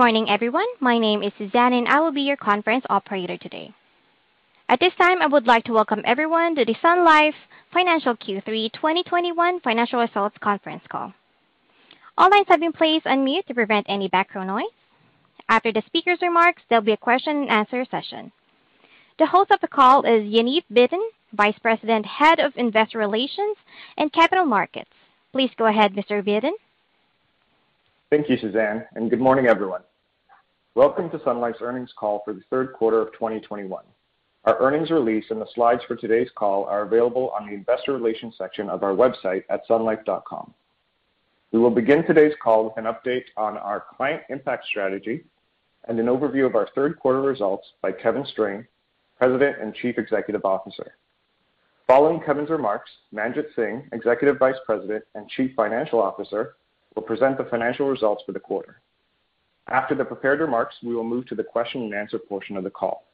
Good morning, everyone. My name is Suzanne, and I will be your conference operator today. At this time, I would like to welcome everyone to the Sun Life Financial Q3 2021 financial results conference call. All lines have been placed on mute to prevent any background noise. After the speaker's remarks, there'll be a question and answer session. The host of the call is Yaniv Bitton, Vice President, Head of Investor Relations and Capital Markets. Please go ahead, Mr. Bitton. Thank you, Suzanne, and good morning, everyone. Welcome to Sun Life's earnings call for the third quarter of 2021. Our earnings release and the slides for today's call are available on the investor relations section of our website at sunlife.com. We will begin today's call with an update on our client impact strategy and an overview of our third quarter results by Kevin Strain, President and Chief Executive Officer. Following Kevin's remarks, Manjit Singh, Executive Vice President and Chief Financial Officer, will present the financial results for the quarter. After the prepared remarks, we will move to the question and answer portion of the call.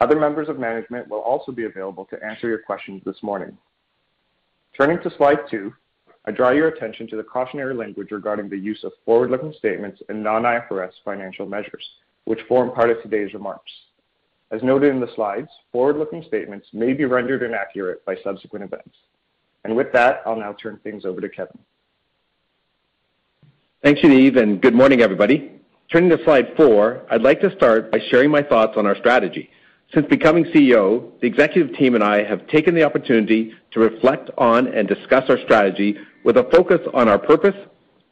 Other members of management will also be available to answer your questions this morning. Turning to slide two, I draw your attention to the cautionary language regarding the use of forward-looking statements and non-IFRS financial measures, which form part of today's remarks. As noted in the slides, forward-looking statements may be rendered inaccurate by subsequent events. And With that, I'll now turn things over to Kevin. Thanks, Yaniv, and good morning, everybody. Turning to slide four, I'd like to start by sharing my thoughts on our strategy. Since becoming CEO, the executive team and I have taken the opportunity to reflect on and discuss our strategy with a focus on our purpose,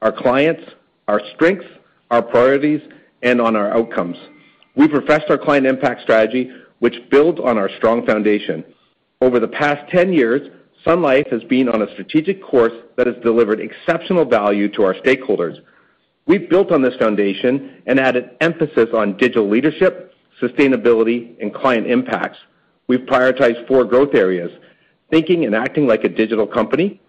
our clients, our strengths, our priorities, and on our outcomes. We've refreshed our client impact strategy, which builds on our strong foundation. Over the past 10 years, Sun Life has been on a strategic course that has delivered exceptional value to our stakeholders. We've built on this foundation and added emphasis on digital leadership, sustainability, and client impacts. We've prioritized four growth areas, thinking and acting like a digital company,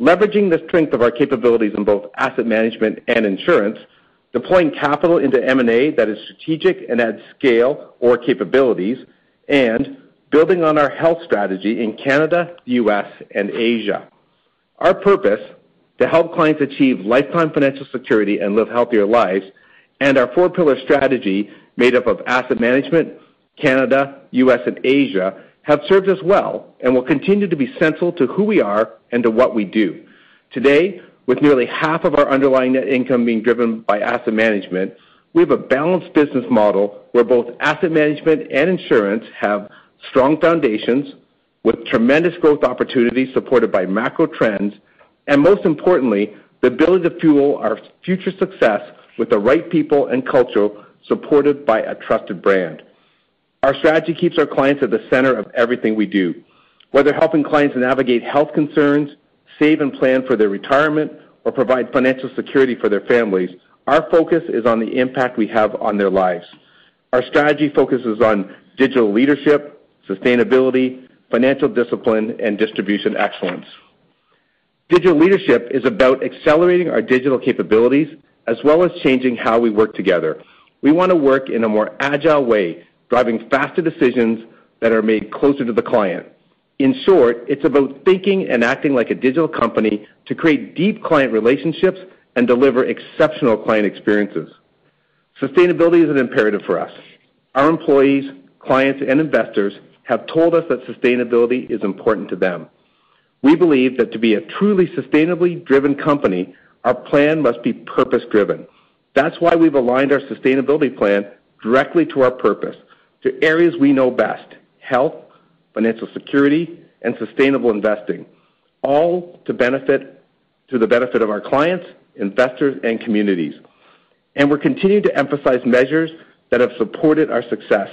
leveraging the strength of our capabilities in both asset management and insurance, deploying capital into M&A that is strategic and adds scale or capabilities, and building on our health strategy in Canada, the U.S., and Asia. Our purpose, to help clients achieve lifetime financial security and live healthier lives, and our four-pillar strategy made up of asset management, Canada, U.S., and Asia, have served us well and will continue to be central to who we are and to what we do. Today, with nearly half of our underlying net income being driven by asset management, we have a balanced business model where both asset management and insurance have strong foundations with tremendous growth opportunities supported by macro trends, and most importantly, the ability to fuel our future success with the right people and culture supported by a trusted brand. Our strategy keeps our clients at the center of everything we do. Whether helping clients navigate health concerns, save and plan for their retirement, or provide financial security for their families, our focus is on the impact we have on their lives. Our strategy focuses on digital leadership, sustainability, financial discipline, and distribution excellence. Digital leadership is about accelerating our digital capabilities as well as changing how we work together. We want to work in a more agile way, driving faster decisions that are made closer to the client. In short, it's about thinking and acting like a digital company to create deep client relationships and deliver exceptional client experiences. Sustainability is an imperative for us. Our employees, clients, and investors have told us that sustainability is important to them. We believe that to be a truly sustainably driven company, our plan must be purpose-driven. That's why we've aligned our sustainability plan directly to our purpose, to areas we know best, health, financial security, and sustainable investing, all to benefit to the benefit of our clients, investors, and communities. And We're continuing to emphasize measures that have supported our success,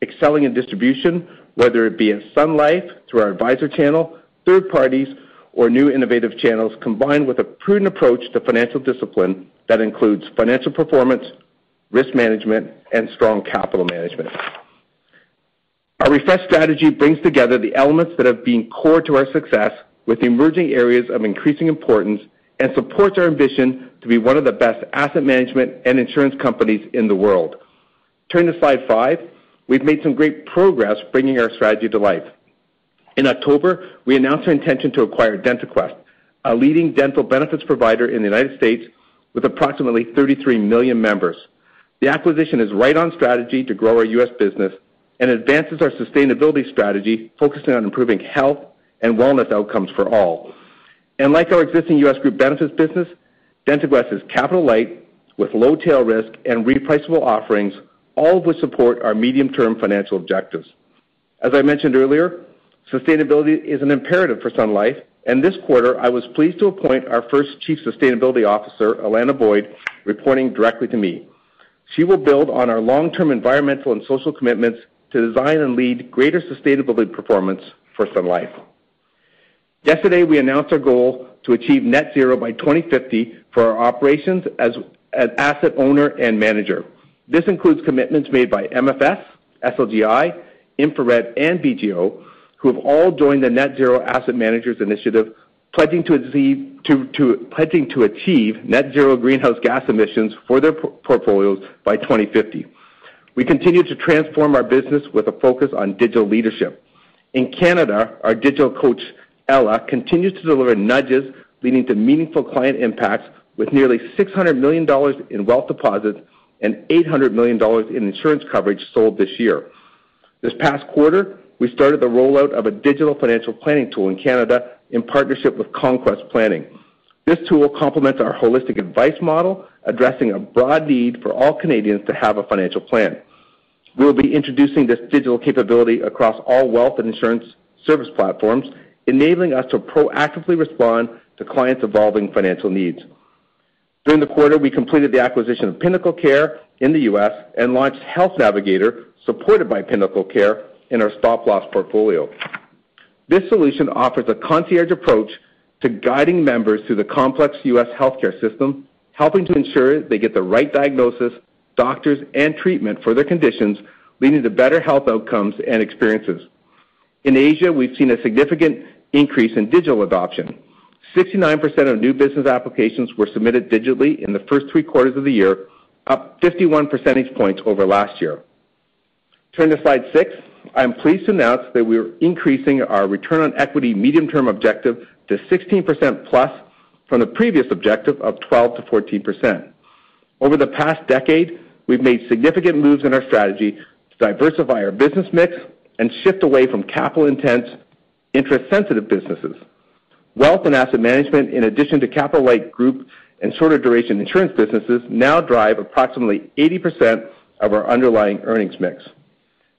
excelling in distribution, whether it be at Sun Life through our advisor channel, third parties, or new innovative channels, combined with a prudent approach to financial discipline that includes financial performance, risk management, and strong capital management. Our refreshed strategy brings together the elements that have been core to our success with emerging areas of increasing importance and supports our ambition to be one of the best asset management and insurance companies in the world. Turning to slide five, we've made some great progress bringing our strategy to life. In October, we announced our intention to acquire DentaQuest, a leading dental benefits provider in the United States with approximately 33 million members. The acquisition is right on strategy to grow our U.S. business and advances our sustainability strategy, focusing on improving health and wellness outcomes for all. And Like our existing U.S. group benefits business, DentaQuest is capital light with low tail risk and repriceable offerings, all of which support our medium-term financial objectives. As I mentioned earlier, sustainability is an imperative for Sun Life, and this quarter, I was pleased to appoint our first Chief Sustainability Officer, Alana Boyd, reporting directly to me. She will build on our long-term environmental and social commitments to design and lead greater sustainability performance for Sun Life. Yesterday, we announced our goal to achieve net zero by 2050 for our operations as an asset owner and manager. This includes commitments made by MFS, SLGI, InfraRed, and BGO, who have all joined the Net Zero Asset Managers initiative, pledging to achieve net zero greenhouse gas emissions for their portfolios by 2050. We continue to transform our business with a focus on digital leadership. In Canada, our digital coach, Ella, continues to deliver nudges leading to meaningful client impacts with nearly 600 million dollars in wealth deposits and 800 million dollars in insurance coverage sold this year. This past quarter, we started the rollout of a digital financial planning tool in Canada in partnership with Conquest Planning. This tool complements our holistic advice model, addressing a broad need for all Canadians to have a financial plan. We will be introducing this digital capability across all wealth and insurance service platforms, enabling us to proactively respond to clients' evolving financial needs. During the quarter, we completed the acquisition of Pinnacle Care in the U.S. and launched Health Navigator, supported by PinnacleCare, in our stop-loss portfolio. This solution offers a concierge approach to guiding members through the complex U.S. healthcare system, helping to ensure they get the right diagnosis, doctors, and treatment for their conditions, leading to better health outcomes and experiences. In Asia, we've seen a significant increase in digital adoption. 69% of new business applications were submitted digitally in the first three quarters of the year, up 51 percentage points over last year. Turn to slide six, I am pleased to announce that we are increasing our return on equity medium-term objective to 16%+ plus from the previous objective of 12%-14%. Over the past decade, we've made significant moves in our strategy to diversify our business mix and shift away from capital-intense, interest-sensitive businesses. Wealth and asset management, in addition to capital-light group and shorter duration insurance businesses, now drive approximately 80% of our underlying earnings mix.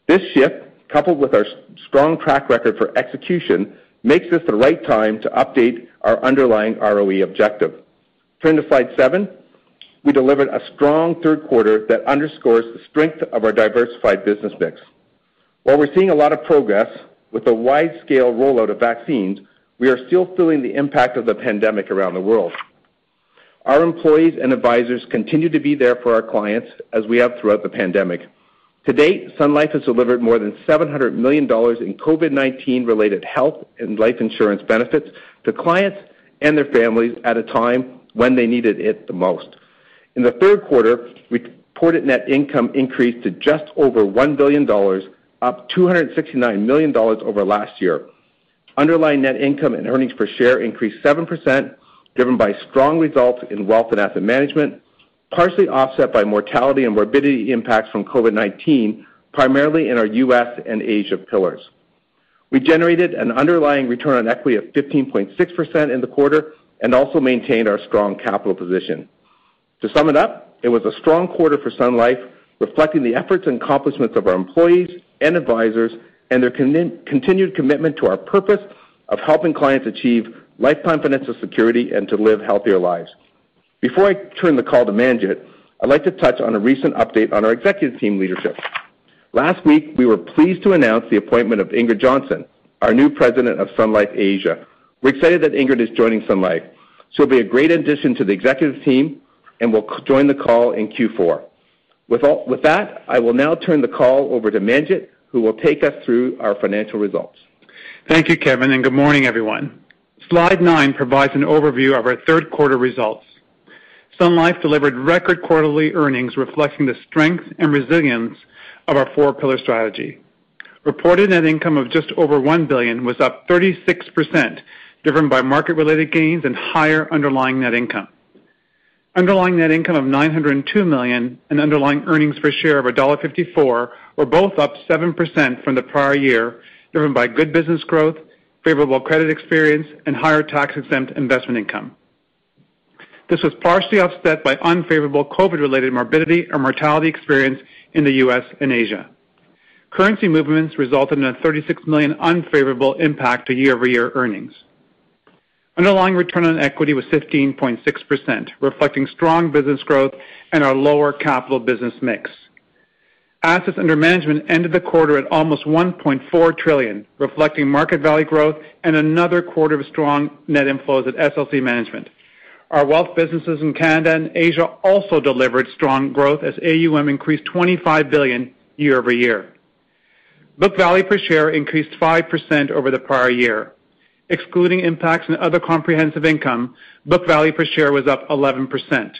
This shift, coupled with our strong track record for execution, makes this the right time to update our underlying ROE objective. Turning to slide seven, we delivered a strong third quarter that underscores the strength of our diversified business mix. While we're seeing a lot of progress with the wide-scale rollout of vaccines, we are still feeling the impact of the pandemic around the world. Our employees and advisors continue to be there for our clients as we have throughout the pandemic. To date, Sun Life has delivered more than 700 million dollars in COVID-19 related health and life insurance benefits to clients and their families at a time when they needed it the most. In the third quarter, reported net income increased to just over 1 billion dollars, up 269 million dollars over last year. Underlying net income and earnings per share increased 7%, driven by strong results in wealth and asset management, partially offset by mortality and morbidity impacts from COVID-19, primarily in our U.S. and Asia pillars. We generated an underlying return on equity of 15.6% in the quarter and also maintained our strong capital position. To sum it up, it was a strong quarter for Sun Life, reflecting the efforts and accomplishments of our employees and advisors and their continued commitment to our purpose of helping clients achieve lifetime financial security and to live healthier lives. Before I turn the call to Manjit, I'd like to touch on a recent update on our executive team leadership. Last week, we were pleased to announce the appointment of Ingrid Johnson, our new President of Sun Life Asia. We're excited that Ingrid is joining Sun Life. She'll be a great addition to the executive team and will join the call in Q4. With that, I will now turn the call over to Manjit, who will take us through our financial results. Thank you, Kevin, and good morning, everyone. Slide nine provides an overview of our third quarter results. Sun Life delivered record quarterly earnings reflecting the strength and resilience of our four-pillar strategy. Reported net income of just over 1 billion was up 36%, driven by market-related gains and higher underlying net income. Underlying net income of 902 million and underlying earnings per share of 1.54 were both up 7% from the prior year, driven by good business growth, favorable credit experience, and higher tax-exempt investment income. This was partially offset by unfavorable COVID-related morbidity or mortality experience in the U.S. and Asia. Currency movements resulted in a 36 million unfavorable impact to year-over-year earnings. Underlying return on equity was 15.6%, reflecting strong business growth and our lower capital business mix. Assets under management ended the quarter at almost 1.4 trillion, reflecting market value growth and another quarter of strong net inflows at SLC Management. Our wealth businesses in Canada and Asia also delivered strong growth as AUM increased 25 billion year-over-year. Book value per share increased 5% over the prior year. Excluding impacts and other comprehensive income, book value per share was up 11%.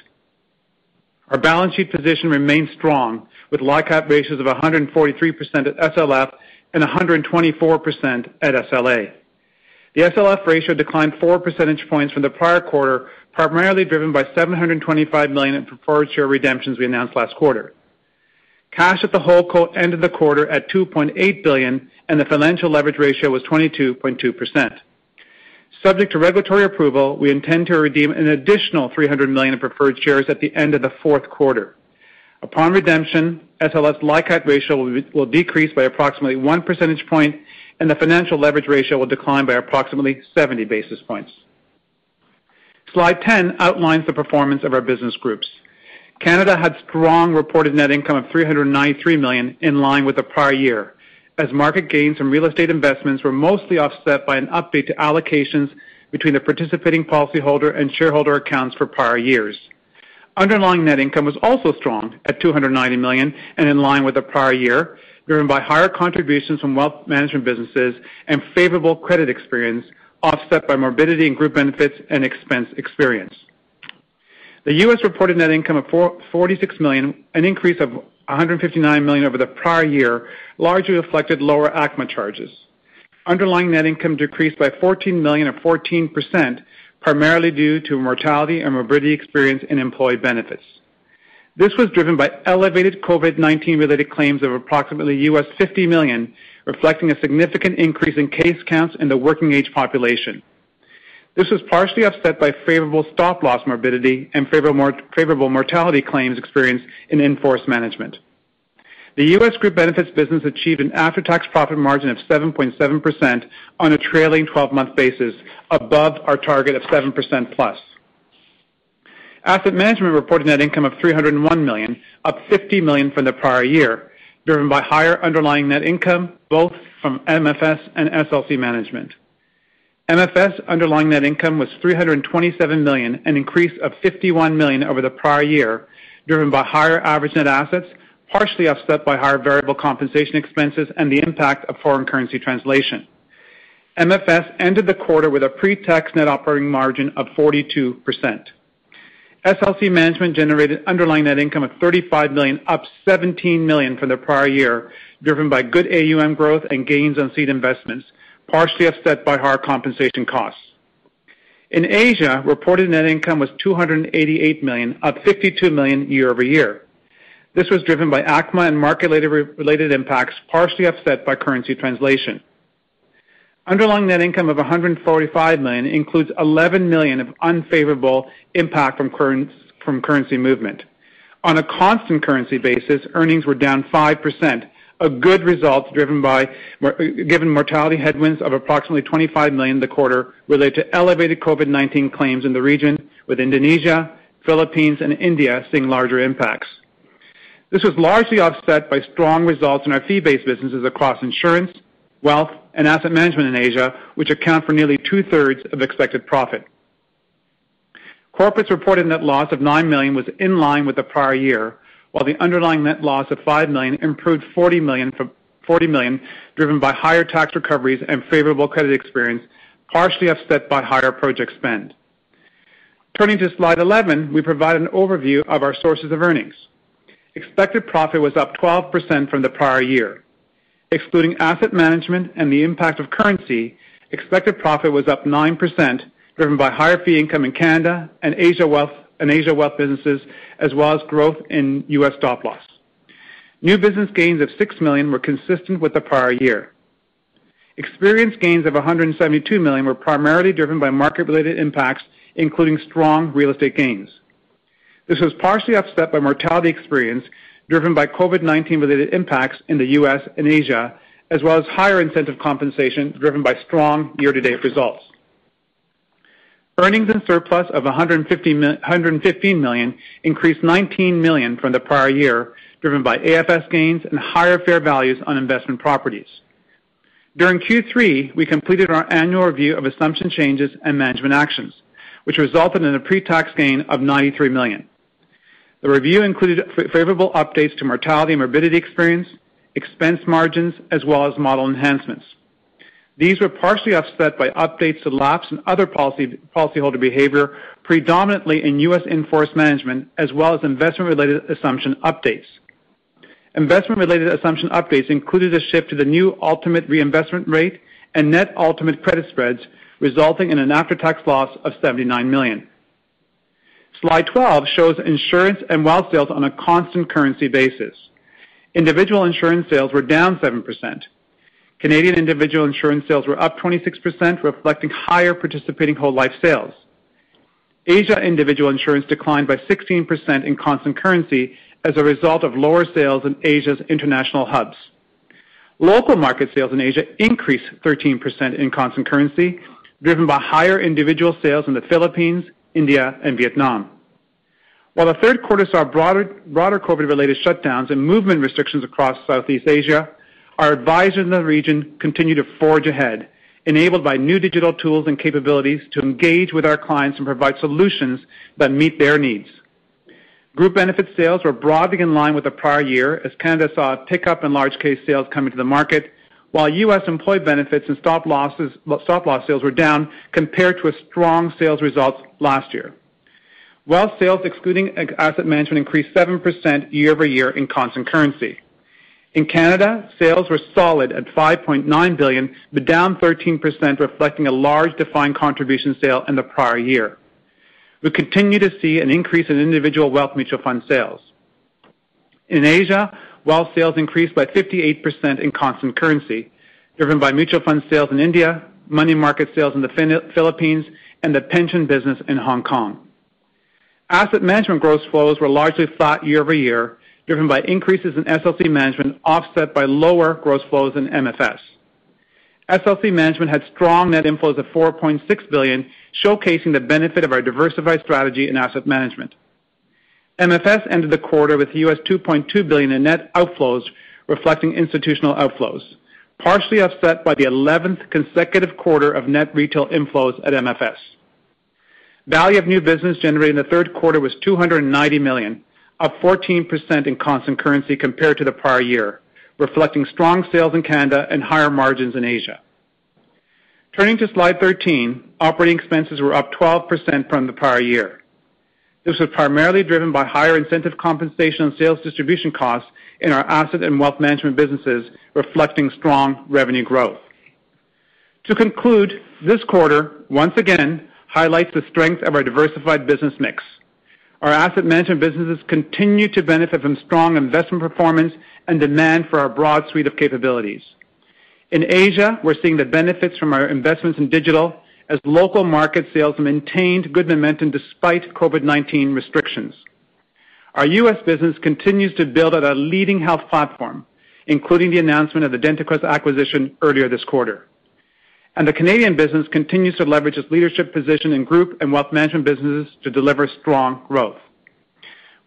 Our balance sheet position remains strong, with LICAT ratios of 143% at SLF and 124% at SLA. The SLF ratio declined four percentage points from the prior quarter, primarily driven by 725 million in preferred share redemptions we announced last quarter. Cash at the holdco ended the quarter at 2.8 billion, and the financial leverage ratio was 22.2%. Subject to regulatory approval, we intend to redeem an additional 300 million in preferred shares at the end of the fourth quarter. Upon redemption, SLF's LICAT ratio will decrease by approximately one percentage point, and the financial leverage ratio will decline by approximately 70 basis points. Slide 10 outlines the performance of our business groups. Canada had strong reported net income of 393 million, in line with the prior year, as market gains from real estate investments were mostly offset by an update to allocations between the participating policyholder and shareholder accounts for prior years. Underlying net income was also strong at 290 million and in line with the prior year, driven by higher contributions from wealth management businesses and favorable credit experience, offset by morbidity and group benefits and expense experience. The U.S. reported net income of $46 million, an increase of 159 million over the prior year, largely reflected lower ACMA charges. Underlying net income decreased by 14 million or 14%, primarily due to mortality and morbidity experience in employee benefits. This was driven by elevated COVID-19 related claims of approximately US $50 million, reflecting a significant increase in case counts in the working age population. This was partially offset by favorable stop-loss morbidity and favorable mortality claims experienced in in-force management. The U.S. Group Benefits business achieved an after-tax profit margin of 7.7% on a trailing 12-month basis, above our target of 7%+. Plus. Asset Management reported net income of 301 million, up 50 million from the prior year, driven by higher underlying net income, both from MFS and SLC Management. MFS underlying net income was 327 million, an increase of 51 million over the prior year, driven by higher average net assets, partially offset by higher variable compensation expenses and the impact of foreign currency translation. MFS ended the quarter with a pre-tax net operating margin of 42%. SLC Management generated underlying net income of 35 million, up 17 million from the prior year, driven by good AUM growth and gains on seed investments, partially offset by higher compensation costs. In Asia, reported net income was 288 million, up 52 million year-over-year. This was driven by ACMA and market-related impacts, partially offset by currency translation. Underlying net income of 145 million includes 11 million of unfavorable impact from currency movement. On a constant currency basis, earnings were down 5%, a good result driven by given mortality headwinds of approximately 25 million in the quarter related to elevated COVID-19 claims in the region, with Indonesia, Philippines, and India seeing larger impacts. This was largely offset by strong results in our fee-based businesses across insurance, wealth, and asset management in Asia, which account for nearly two-thirds of expected profit. Corporate's reported net loss of 9 million was in line with the prior year, while the underlying net loss of 5 million improved 40 million, from 40 million, driven by higher tax recoveries and favorable credit experience, partially offset by higher project spend. Turning to slide 11, we provide an overview of our sources of earnings. Expected profit was up 12% from the prior year. Excluding asset management and the impact of currency, expected profit was up 9%, driven by higher fee income in Canada and Asia Wealth and Asia Wealth businesses, as well as growth in U.S. stop-loss. New business gains of 6 million were consistent with the prior year. Experience gains of 172 million were primarily driven by market-related impacts including strong real estate gains. This was partially offset by mortality experience driven by COVID-19 related impacts in the U.S. and Asia, as well as higher incentive compensation driven by strong year-to-date results. Earnings and surplus of 115 million increased 19 million from the prior year, driven by AFS gains and higher fair values on investment properties. During Q3, we completed our annual review of assumption changes and management actions which resulted in a pre-tax gain of 93 million. The review included favorable updates to mortality and morbidity experience, expense margins, as well as model enhancements. These were partially offset by updates to lapse and other policyholder behavior, predominantly in U.S. in-force management, as well as investment-related assumption updates. Investment-related assumption updates included a shift to the new ultimate reinvestment rate and net ultimate credit spreads, resulting in an after-tax loss of 79 million. Slide 12 shows insurance and wealth sales on a constant currency basis. Individual insurance sales were down 7%. Canadian individual insurance sales were up 26%, reflecting higher participating whole life sales. Asia individual insurance declined by 16% in constant currency as a result of lower sales in Asia's international hubs. Local market sales in Asia increased 13% in constant currency, driven by higher individual sales in the Philippines, India, and Vietnam. While the third quarter saw broader broader COVID-related shutdowns and movement restrictions across Southeast Asia, our advisors in the region continue to forge ahead, enabled by new digital tools and capabilities to engage with our clients and provide solutions that meet their needs. Group benefit sales were broadly in line with the prior year as Canada saw a pickup in large case sales coming to the market, while U.S. employee benefits and stop-loss sales were down compared to a strong sales results last year. Wealth sales, excluding asset management, increased 7% year-over-year in constant currency. In Canada, sales were solid at 5.9 billion, but down 13%, reflecting a large defined contribution sale in the prior year. We continue to see an increase in individual wealth mutual fund sales. In Asia, wealth sales increased by 58% in constant currency, driven by mutual fund sales in India, money market sales in the Philippines, and the pension business in Hong Kong. Asset management gross flows were largely flat year-over-year, driven by increases in SLC Management, offset by lower gross flows in MFS. SLC Management had strong net inflows of 4.6 billion, showcasing the benefit of our diversified strategy in asset management. MFS ended the quarter with US 2.2 billion in net outflows, reflecting institutional outflows, partially offset by the 11th consecutive quarter of net retail inflows at MFS. Value of new business generated in the third quarter was 290 million, up 14% in constant currency compared to the prior year, reflecting strong sales in Canada and higher margins in Asia. Turning to slide 13, operating expenses were up 12% from the prior year. This was primarily driven by higher incentive compensation and sales distribution costs in our asset and wealth management businesses, reflecting strong revenue growth. To conclude, this quarter, once again, highlights the strength of our diversified business mix. Our asset management businesses continue to benefit from strong investment performance and demand for our broad suite of capabilities. In Asia, we're seeing the benefits from our investments in digital as local market sales maintained good momentum despite COVID-19 restrictions. Our U.S. business continues to build out a leading health platform, including the announcement of the DentaQuest acquisition earlier this quarter. And the Canadian business continues to leverage its leadership position in group and wealth management businesses to deliver strong growth.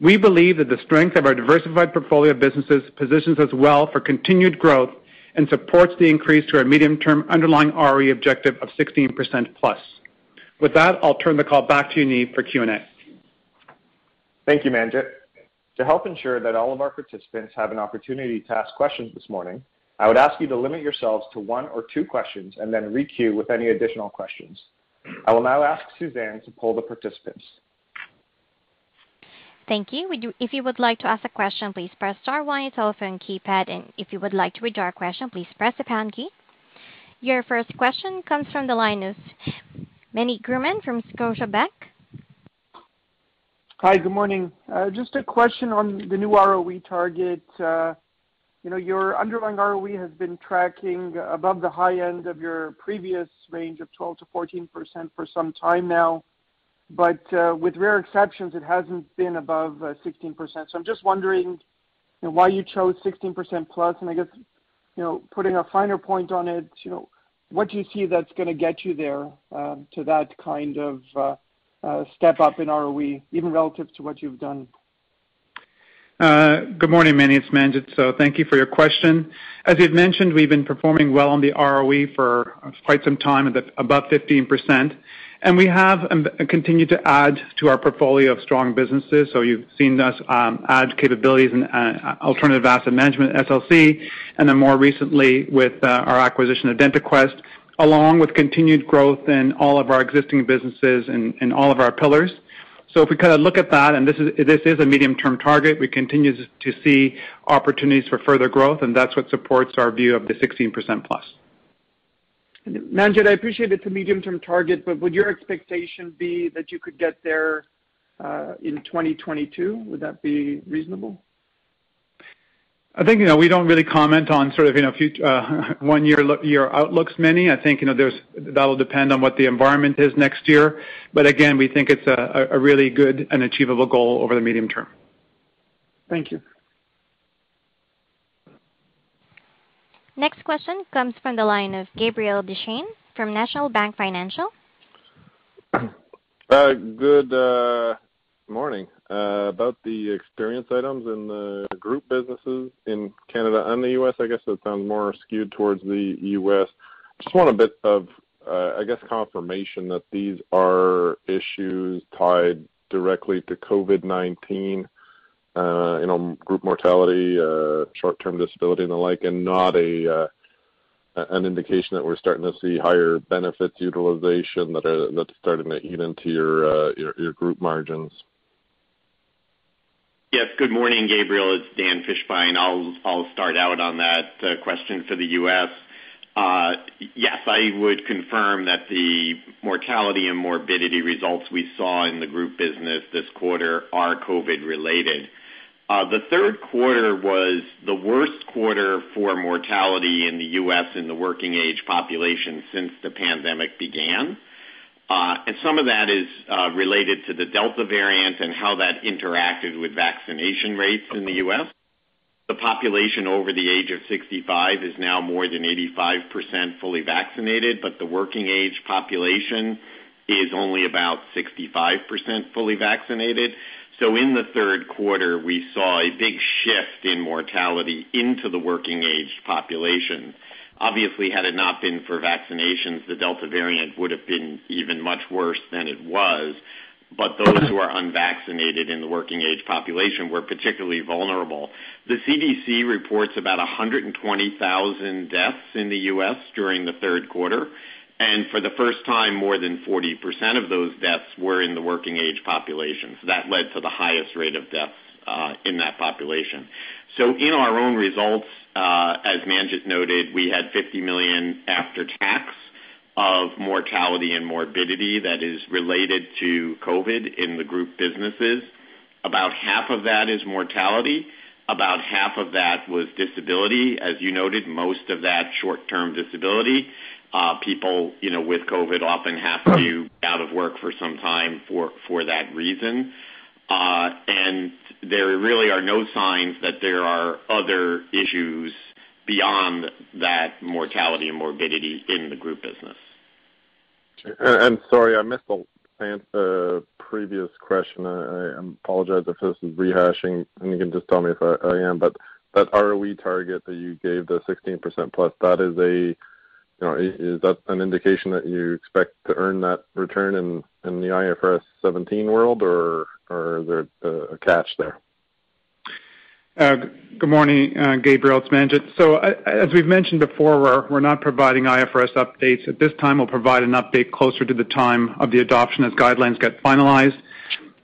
We believe that the strength of our diversified portfolio of businesses positions us well for continued growth and supports the increase to our medium-term underlying ROE objective of 16%+. Plus. With that, I'll turn the call back to you, Yaniv, for Q&A. Thank you, Manjit. To help ensure that all of our participants have an opportunity to ask questions this morning, I would ask you to limit yourselves to one or two questions and then re-queue with any additional questions. I will now ask Suzanne to poll the participants. Thank you. If you would like to ask a question, please press star one on your telephone keypad, and if you would like to withdraw a question, please press the pound key. Your first question comes from the line of Meny Grauman from Scotiabank. Hi, good morning. Uh, just a question on the new ROE target. Uh, You know, your underlying ROE has been tracking above the high end of your previous range of 12%-14% for some time now. But uh with rare exceptions, it hasn't been above uh, 16%. So I'm just wondering, you know, why you chose 16%+. And I guess, you know, putting a finer point on it, you know, what do you see that's gonna get you there um, to that kind of uh, uh, step up in ROE, even relative to what you've done? Uh, good morning, Meny. It's Manjit. So thank you for your question. As you've mentioned, we've been performing well on the ROE for quite some time at above 15%. And we have um, continued to add to our portfolio of strong businesses. So you've seen us um, add capabilities in uh, alternative asset management, SLC, and then more recently with uh, our acquisition of DentaQuest, along with continued growth in all of our existing businesses and in all of our pillars. So if we kind of look at that, and this is this is a medium-term target, we continue to see opportunities for further growth, and that's what supports our view of the 16%+. Plus. And Manjit, I appreciate it's a medium-term target, but would your expectation be that you could get there uh, in 2022? Would that be reasonable? I think, you know, we don't really comment on sort of, you know, future uh, one-year year outlooks, Meny. I think, you know, that'll depend on what the environment is next year. But again, we think it's a really good and achievable goal over the medium term. Thank you. Next question comes from the line of Gabriel Dechaine from National Bank Financial. Uh, good uh, morning. Uh, about the experience items in the group businesses in Canada and the U.S., I guess that sounds more skewed towards the U.S. Just want a bit of, uh, I guess, confirmation that these are issues tied directly to COVID-19, uh, you know, group mortality, short-term disability and the like, and not a uh an indication that we're starting to see higher benefits utilization that are that's starting to eat into your your group margins. Yes. Good morning, Gabriel. It's Dan Fishbein. I'll start out on that uh, question for the U.S. Uh, yes, I would confirm that the mortality and morbidity results we saw in the group business this quarter are COVID related. Uh, the third quarter was the worst quarter for mortality in the U.S. in the working age population since the pandemic began. Uh, some of that is uh, related to the Delta variant and how that interacted with vaccination rates in the U.S. The population over the age of 65 is now more than 85% fully vaccinated, but the working age population is only about 65% fully vaccinated. So in the third quarter, we saw a big shift in mortality into the working age population. Obviously, had it not been for vaccinations, the Delta variant would have been even much worse than it was. But those who are unvaccinated in the working age population were particularly vulnerable. The CDC reports about 120,000 deaths in the U.S. during the third quarter, and for the first time, more than 40% of those deaths were in the working age population. That led to the highest rate of deaths Uh, in that population. So in our own results, uh, as Manjit noted, we had 50 million after tax of mortality and morbidity that is related to COVID in the group businesses. About half of that is mortality. About half of that was disability. As you noted, most of that short-term disability. Uh, people, you know, with COVID often have to be out of work for some time for for that reason. Uh, there really are no signs that there are other issues beyond that mortality and morbidity in the group business. And sorry, I missed the uh, previous question. I apologize if this is rehashing, and you can just tell me if I am. But that ROE target that you gave, the 16%+, plus, that is a, you know, is that an indication that you expect to earn that return in the IFRS 17 world, or is there a catch there? Good morning, uh, Gabriel. It's Manjit. Uh, as we've mentioned before, we're not providing IFRS updates. At this time, we'll provide an update closer to the time of the adoption as guidelines get finalized.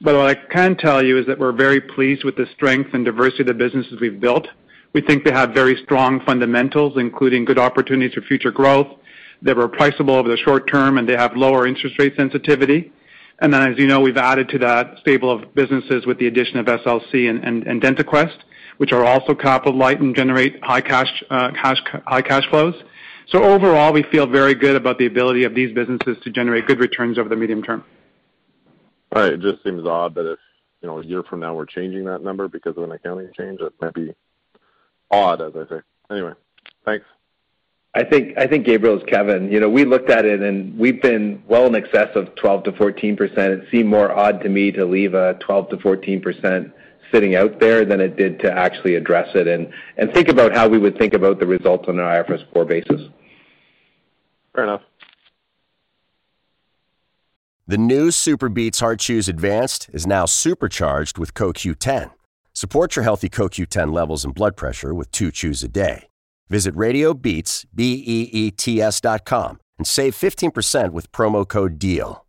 But what I can tell you is that we're very pleased with the strength and diversity of the businesses we've built. We think they have very strong fundamentals, including good opportunities for future growth. They were priceable over the short term, and they have lower interest rate sensitivity. And then as you know, we've added to that stable of businesses with the addition of SLC and DentaQuest, which are also capital light and generate high cash uh cash high cash flows. So overall, we feel very good about the ability of these businesses to generate good returns over the medium term. Right. It just seems odd that if, you know, a year from now we're changing that number because of an accounting change. That might be odd, as I say. Anyway, thanks. I think, Gabriel, it's Kevin. You know, we looked at it, and we've been well in excess of 12%-14%. It seemed more odd to me to leave a 12%-14% sitting out there than it did to actually address it and think about how we would think about the results on an IFRS 4 basis. Fair enough. The new Super Beets Heart Chews Advanced is now supercharged with CoQ10. Support your healthy CoQ10 levels and blood pressure with two chews a day. Visit RadioBeets, B-E-E-T-S dot com and save 15% with promo code DEAL.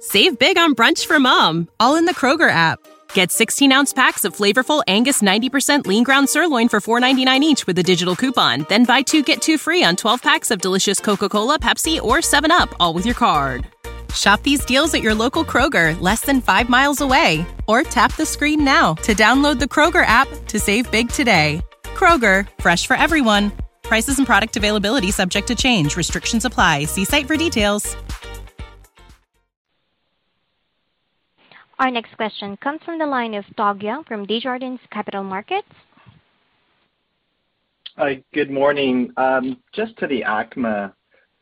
Save big on brunch for mom, all in the Kroger app. Get 16-ounce packs of flavorful Angus 90% lean ground sirloin for $4.99 each with a digital coupon. Then buy two, get two free on 12 packs of delicious Coca-Cola, Pepsi, or 7-Up, all with your card. Shop these deals at your local Kroger, less than five miles away. Or tap the screen now to download the Kroger app to save big today. Kroger, fresh for everyone. Prices and product availability subject to change. Restrictions apply. See site for details. Our next question comes from the line of Doug Young from Desjardins Capital Markets. Hi, good morning. Um, just to the ACMA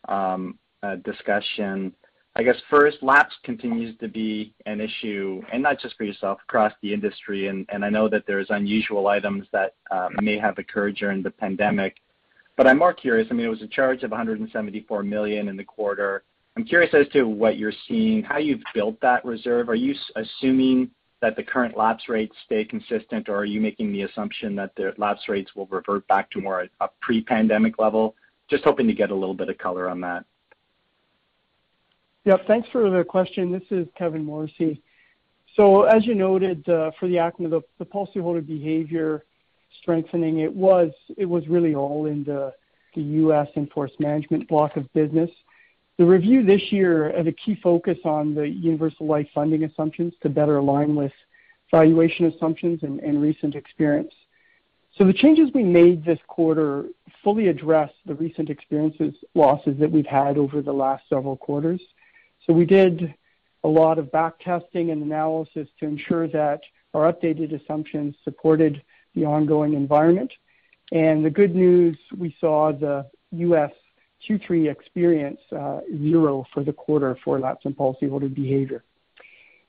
um, uh, discussion. I guess first, lapse continues to be an issue, and not just for yourself, across the industry. And I know that there's unusual items that uh, may have occurred during the pandemic. But I'm more curious. I mean, it was a charge of 174 million in the quarter. I'm curious as to what you're seeing, how you've built that reserve. Are you assuming that the current lapse rates stay consistent, or are you making the assumption that the lapse rates will revert back to more a pre-pandemic level? Just hoping to get a little bit of color on that. Yeah, thanks for the question. This is Kevin Morrissey. So as you noted, uh, for the ACMA, the policyholder behavior strengthening, it was really all in the U.S. in-force management block of business. The review this year uh, had a key focus on the universal life funding assumptions to better align with valuation assumptions and recent experience. So the changes we made this quarter fully address the recent experiences losses that we've had over the last several quarters. So we did a lot of back testing and analysis to ensure that our updated assumptions supported the ongoing environment. And the good news, we saw the U.S. Q3 experience uh, zero for the quarter for lapse in policyholder behavior.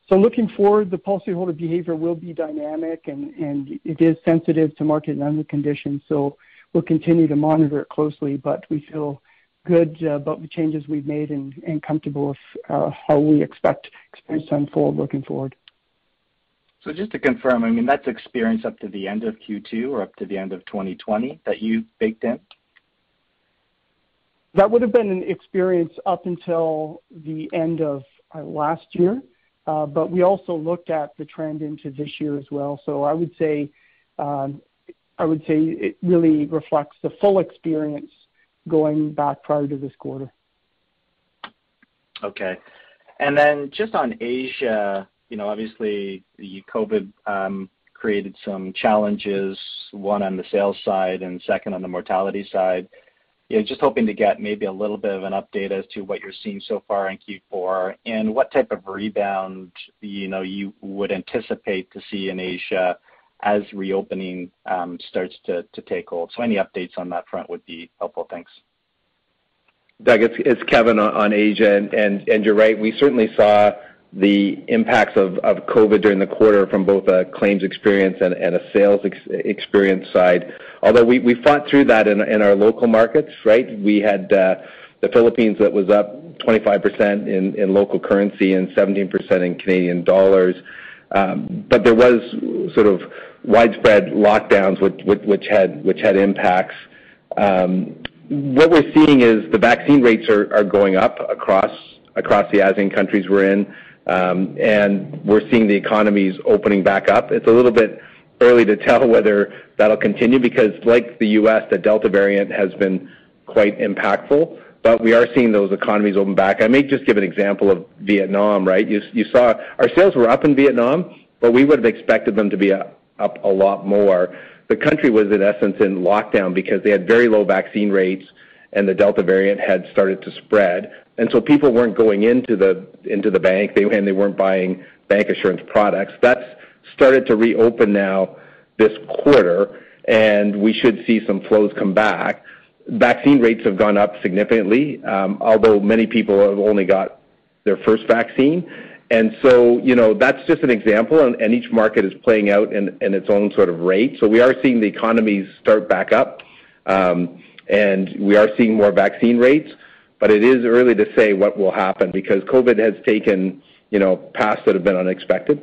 So looking forward, the policyholder behavior will be dynamic and it is sensitive to market and other conditions, so we'll continue to monitor it closely. But we feel good uh, about the changes we've made and comfortable with uh, how we expect experience to unfold looking forward. So just to confirm, I mean, that's experience up to the end of Q2 or up to the end of 2020 that you baked in? That would have been an experience up until the end of uh, last year. But we also looked at the trend into this year as well. So I would say um I would say it really reflects the full experience going back prior to this quarter. Okay. And then just on Asia, you know, obviously the COVID um, created some challenges, one on the sales side and second on the mortality side. Yeah, just hoping to get maybe a little bit of an update as to what you're seeing so far in Q4 and what type of rebound, you know, you would anticipate to see in Asia as reopening starts to take hold. So any updates on that front would be helpful. Thanks. Doug, it's Kevin on Asia. You're right, we certainly saw the impacts of COVID during the quarter from both a claims experience and a sales experience side. Although we fought through that in our local markets, right? We had the Philippines that was up 25% in local currency and 17% in Canadian dollars. Um but there was sort of widespread lockdowns which which had which had impacts. Um, what we're seeing is the vaccine rates are going up across across the ASEAN countries we're in, um, and we're seeing the economies opening back up. It's a little bit early to tell whether that'll continue because like the U.S., the Delta variant has been quite impactful, but we are seeing those economies open back. I may just give an example of Vietnam, right? You saw our sales were up in Vietnam, but we would have expected them to be up a lot more. The country was, in essence, in lockdown because they had very low vaccine rates and the Delta variant had started to spread. And so people weren't going into the bank, and they weren't buying bancassurance products. That's started to reopen now this quarter, and we should see some flows come back. Vaccine rates have gone up significantly, um, although many people have only got their first vaccine. And so, you know, that's just an example, and each market is playing out in its own sort of rate. So we are seeing the economies start back up, um, and we are seeing more vaccine rates, but it is early to say what will happen because COVID has taken, you know, paths that have been unexpected.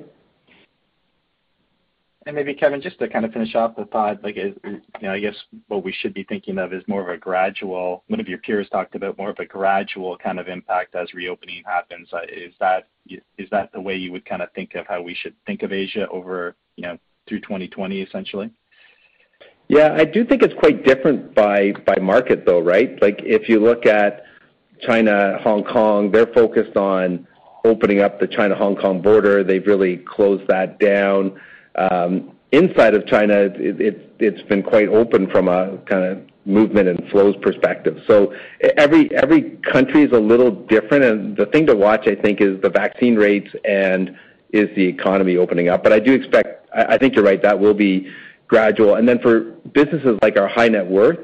Maybe Kevin, just to kind of finish off the thought, like, you know, I guess what we should be thinking of is more of a gradual. One of your peers talked about more of a gradual kind of impact as reopening happens. Uh, is that the way you would kind of think of how we should think of Asia over, you know, through 2020, essentially? Yeah. I do think it's quite different by market, though, right? Like, if you look at China, Hong Kong, they're focused on opening up the China-Hong Kong border. They've really closed that down. Inside of China, it's been quite open from a kind of movement and flows perspective. So every every country is a little different, and the thing to watch, I think, is the vaccine rates and is the economy opening up. But I do expect. I I think you're right, that will be gradual. And then for businesses like our high net worth,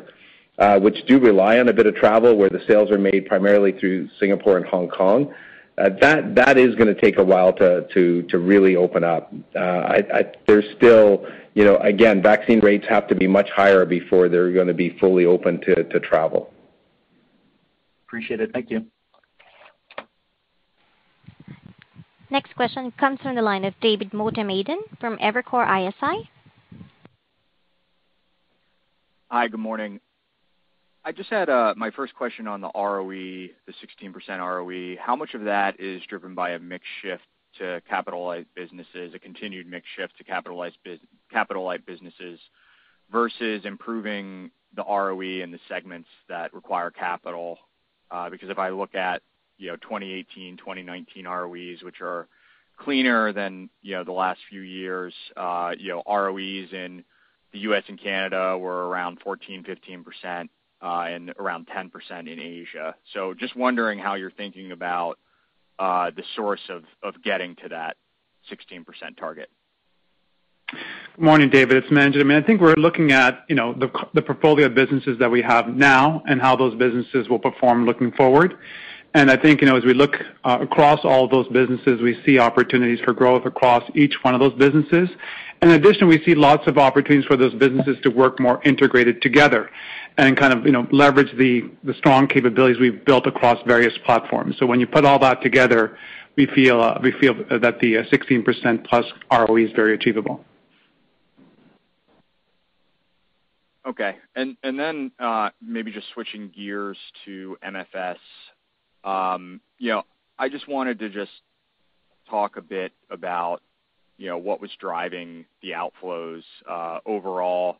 uh, which do rely on a bit of travel, where the sales are made primarily through Singapore and Hong Kong, Uh, that is gonna take a while to to, to really open up. Uh, there's still, you know, again, vaccine rates have to be much higher before they're gonna be fully open to travel. Appreciate it. Thank you. Next question comes from the line of David Motemaden from Evercore ISI. Hi, good morning. I just had uh, my first question on the ROE, the 16% ROE. How much of that is driven by a mix shift to capital-light businesses, a continued mix shift to capital-light businesses versus improving the ROE in the segments that require capital? Uh, because if I look at, you know, 2018, 2019 ROEs, which are cleaner than, you know, the last few years, uh, you know, ROEs in the U.S. and Canada were around 14%-15%, Uh, and around 10% in Asia. So just wondering how you're thinking about uh, the source of getting to that 16% target. Good morning, David. It's Manjit. I mean, I think we're looking at, you know, the portfolio of businesses that we have now and how those businesses will perform looking forward. And I think, you know, as we look uh, across all those businesses, we see opportunities for growth across each one of those businesses. In addition, we see lots of opportunities for those businesses to work more integrated together and kind of, you know, leverage the strong capabilities we've built across various platforms. So when you put all that together, we feel uh, we feel that the uh, 16%+ plus ROE is very achievable. Okay. And and then, uh, maybe just switching gears to MFS. Um, you know, I just wanted to just talk a bit about, you know, what was driving the outflows overall.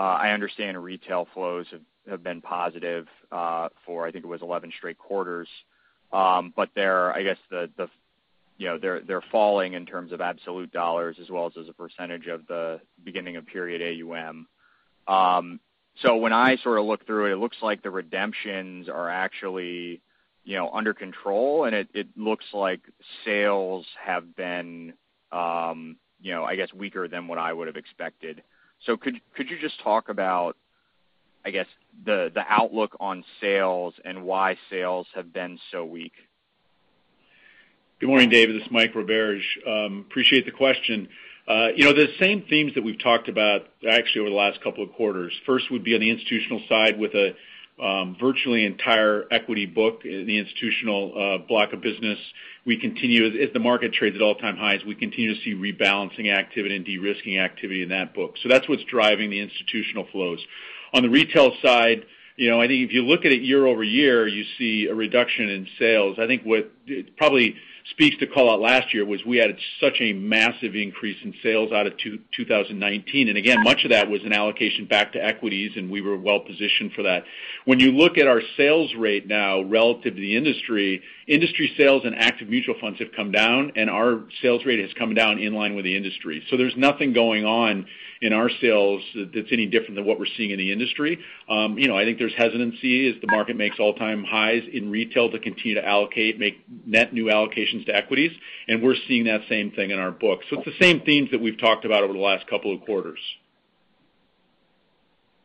I understand retail flows have been positive for I think it was 11 straight quarters. Um but they're, I guess, the the you know, they're they're falling in terms of absolute dollars as well as a percentage of the beginning of period AUM. Um so when I sort of look through it it looks like the redemptions are actually, you know, under control, and it looks like sales have been, you know, I guess, weaker than what I would have expected. So could could you just talk about, I guess, the outlook on sales and why sales have been so weak? Good morning, David. This is Mike Roberge. Um, appreciate the question. Uh, you know, the same themes that we've talked about actually over the last couple of quarters. First would be on the institutional side with a Um, virtually entire equity book in the institutional uh, block of business. We continue as the market trades at all-time highs, we continue to see rebalancing activity and de-risking activity in that book. So that's what's driving the institutional flows. On the retail side, you know, I think if you look at it year-over-year, you see a reduction in sales. I think what probably speaks to call out last year was we had such a massive increase in sales out of 2019. And Again, much of that was an allocation back to equities, and we were well-positioned for that. When you look at our sales rate now relative to the industry sales and active mutual funds have come down, and our sales rate has come down in line with the industry. So there's nothing going on in our sales that's any different than what we're seeing in the industry. Um, you know, I think there's hesitancy as the market makes all-time highs in retail to continue to allocate, make net new allocations to equities, and we're seeing that same thing in our books. So it's the same themes that we've talked about over the last couple of quarters.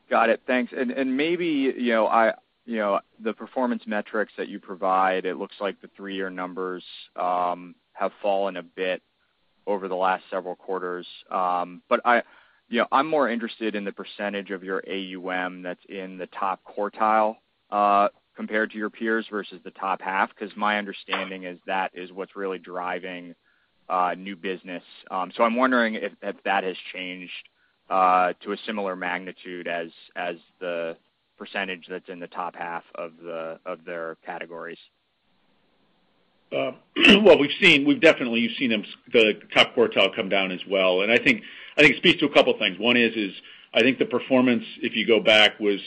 Got it. Thanks. And maybe the performance metrics that you provide, it looks like the three-year numbers um, have fallen a bit over the last several quarters. Um, but I, you know, I'm more interested in the percentage of your AUM that's in the top quartile uh, compared to your peers versus the top half, because my understanding is that is what's really driving uh, new business. Um, so I'm wondering if that has changed uh, to a similar magnitude as as the percentage that's in the top half of their categories. Uh, well, we've seen we've definitely seen the top quartile come down as well. And I think it speaks to a couple things. One is, I think the performance, if you go back, was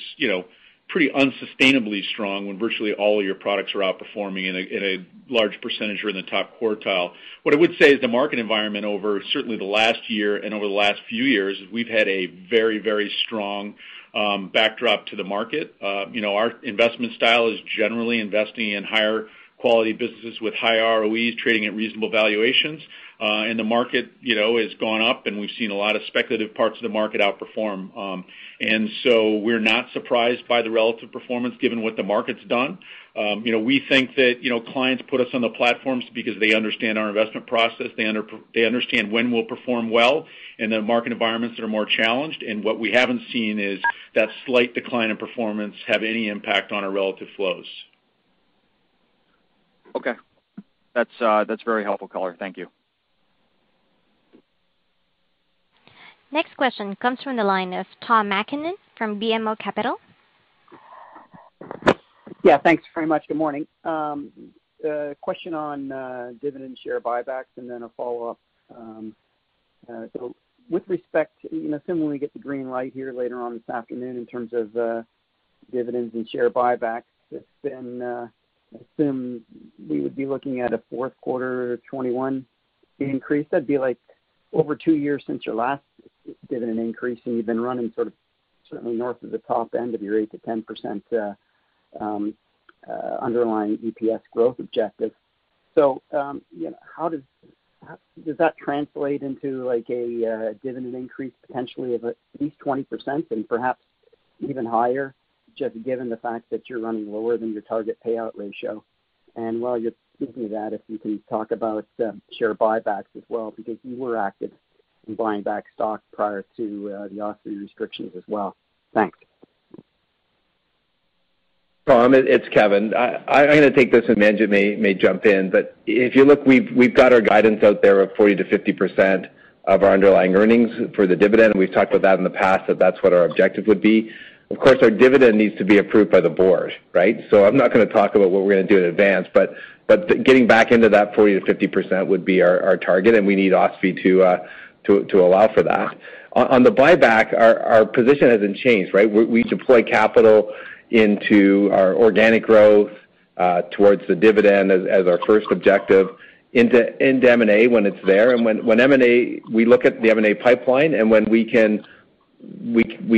pretty unsustainably strong when virtually all of your products are outperforming and a large percentage are in the top quartile. What I would say is the market environment over certainly the last year and over the last few years, we've had a very, very strong backdrop to the market. Uh you know, our investment style is generally investing in higher quality businesses with high ROEs, trading at reasonable valuations. Uh, and the market you know, has gone up, and we've seen a lot of speculative parts of the market outperform. Um, and so we're not surprised by the relative performance given what the market's done. Um, you know, we think that you know clients put us on the platforms because they understand our investment process. They understand when we'll perform well in the market environments that are more challenged. And what we haven't seen is that slight decline in performance have any impact on our relative flows. Okay. Uh, that's very helpful color. Thank you. Next question comes from the line of Tom MacKinnon from BMO Capital. Yeah, thanks very much. Good morning. A question on uh, dividend share buybacks and then a follow-up. Um, with respect, you know, assuming we get the green light here later on this afternoon in terms of dividends and share buybacks, assume we would be looking at a fourth quarter 2021 increase. That'd be like over two years since your last dividend increase, and you've been running sort of certainly north of the top end of your 8%-10% uh, um, uh, underlying EPS growth objective. So, um, you know, how does does that translate into like a uh, dividend increase potentially of at least 20% and perhaps even higher, just given the fact that you're running lower than your target payout ratio? And while you're speaking of that, if you can talk about um, share buybacks as well, because you were active in buying back stock prior to uh, the OSFI restrictions as well. Thanks. Tom, it's Kevin. I'm going to take this, and Manjit may jump in. But if you look, we've got our guidance out there of 40%-50% of our underlying earnings for the dividend, and we've talked about that in the past, that that's what our objective would be. Of course, our dividend needs to be approved by the board, right? So I'm not going to talk about what we're going to do in advance, but getting back into that 40%-50% would be our target, and we need OSFI to uh, allow for that. On the buyback, our position hasn't changed, right? We deploy capital into our organic growth uh, towards the dividend as our first objective into M&A when it's there. And When M&A, we look at the M&A pipeline, and when we